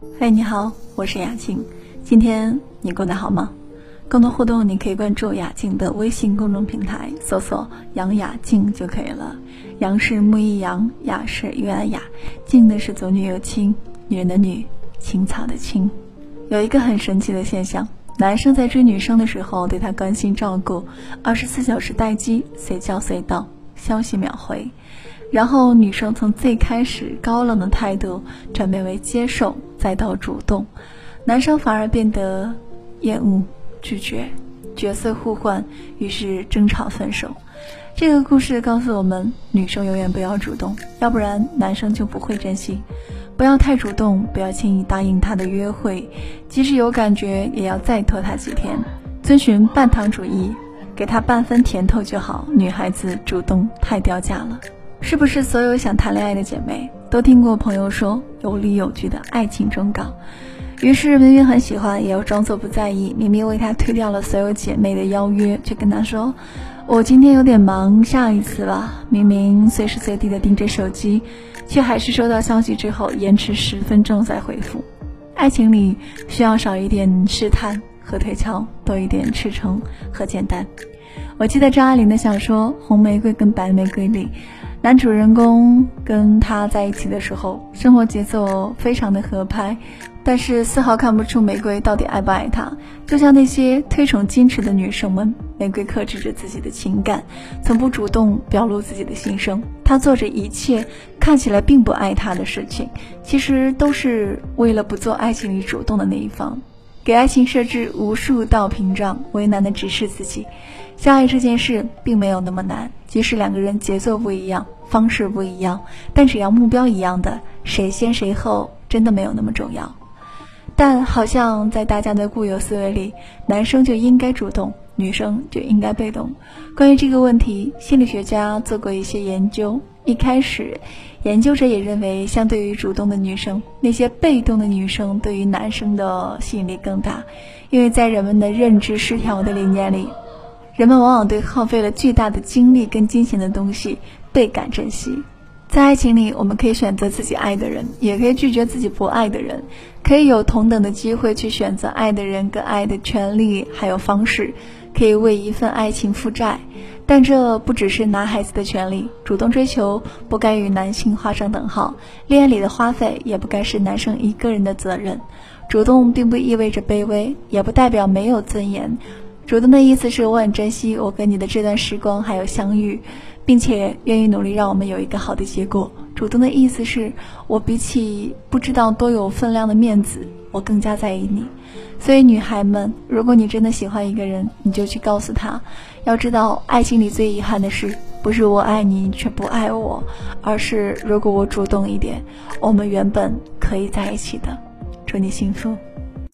嘿，你好，我是雅静。今天你过得好吗？更多互动，你可以关注雅静的微信公众平台，搜索“杨雅静”就可以了。杨是木易杨，雅是月安雅，静的是左女右青，女人的女，青草的青。有一个很神奇的现象，男生在追女生的时候，对她关心照顾，二十四小时待机，随叫随到，消息秒回。然后女生从最开始高冷的态度转变为接受，再到主动，男生反而变得厌恶、拒绝，角色互换，于是争吵分手。这个故事告诉我们：女生永远不要主动，要不然男生就不会珍惜。不要太主动，不要轻易答应他的约会，即使有感觉，也要再拖他几天。遵循半糖主义，给他半分甜头就好。女孩子主动太掉价了。是不是所有想谈恋爱的姐妹都听过朋友说有理有据的爱情忠告？于是明明很喜欢，也要装作不在意；明明为他推掉了所有姐妹的邀约，却跟他说：“我今天有点忙，下一次吧。”明明随时随地的盯着手机，却还是收到消息之后延迟十分钟再回复。爱情里需要少一点试探和推敲，多一点赤诚和简单。我记得张爱玲的小说《红玫瑰跟白玫瑰》里。男主人公跟她在一起的时候，生活节奏非常的合拍，但是丝毫看不出玫瑰到底爱不爱他。就像那些推崇矜持的女生们，玫瑰克制着自己的情感，从不主动表露自己的心声。她做着一切看起来并不爱他的事情，其实都是为了不做爱情里主动的那一方。给爱情设置无数道屏障，为难的只是自己。相爱这件事并没有那么难，即使两个人节奏不一样，方式不一样，但只要目标一样的，谁先谁后真的没有那么重要。但好像在大家的固有思维里，男生就应该主动，女生就应该被动。关于这个问题，心理学家做过一些研究。一开始，研究者也认为，相对于主动的女生，那些被动的女生对于男生的吸引力更大，因为在人们的认知失调的理念里，人们往往对耗费了巨大的精力跟金钱的东西倍感珍惜。在爱情里，我们可以选择自己爱的人，也可以拒绝自己不爱的人，可以有同等的机会去选择爱的人跟爱的权利，还有方式，可以为一份爱情负债。但这不只是男孩子的权利，主动追求不该与男性画上等号，恋爱里的花费也不该是男生一个人的责任。主动并不意味着卑微，也不代表没有尊严。主动的意思是我很珍惜我跟你的这段时光，还有相遇，并且愿意努力让我们有一个好的结果。主动的意思是我比起不知道多有分量的面子，我更加在意你。所以，女孩们，如果你真的喜欢一个人，你就去告诉他。要知道，爱情里最遗憾的事，不是我爱你却不爱我，而是如果我主动一点，我们原本可以在一起的。祝你幸福。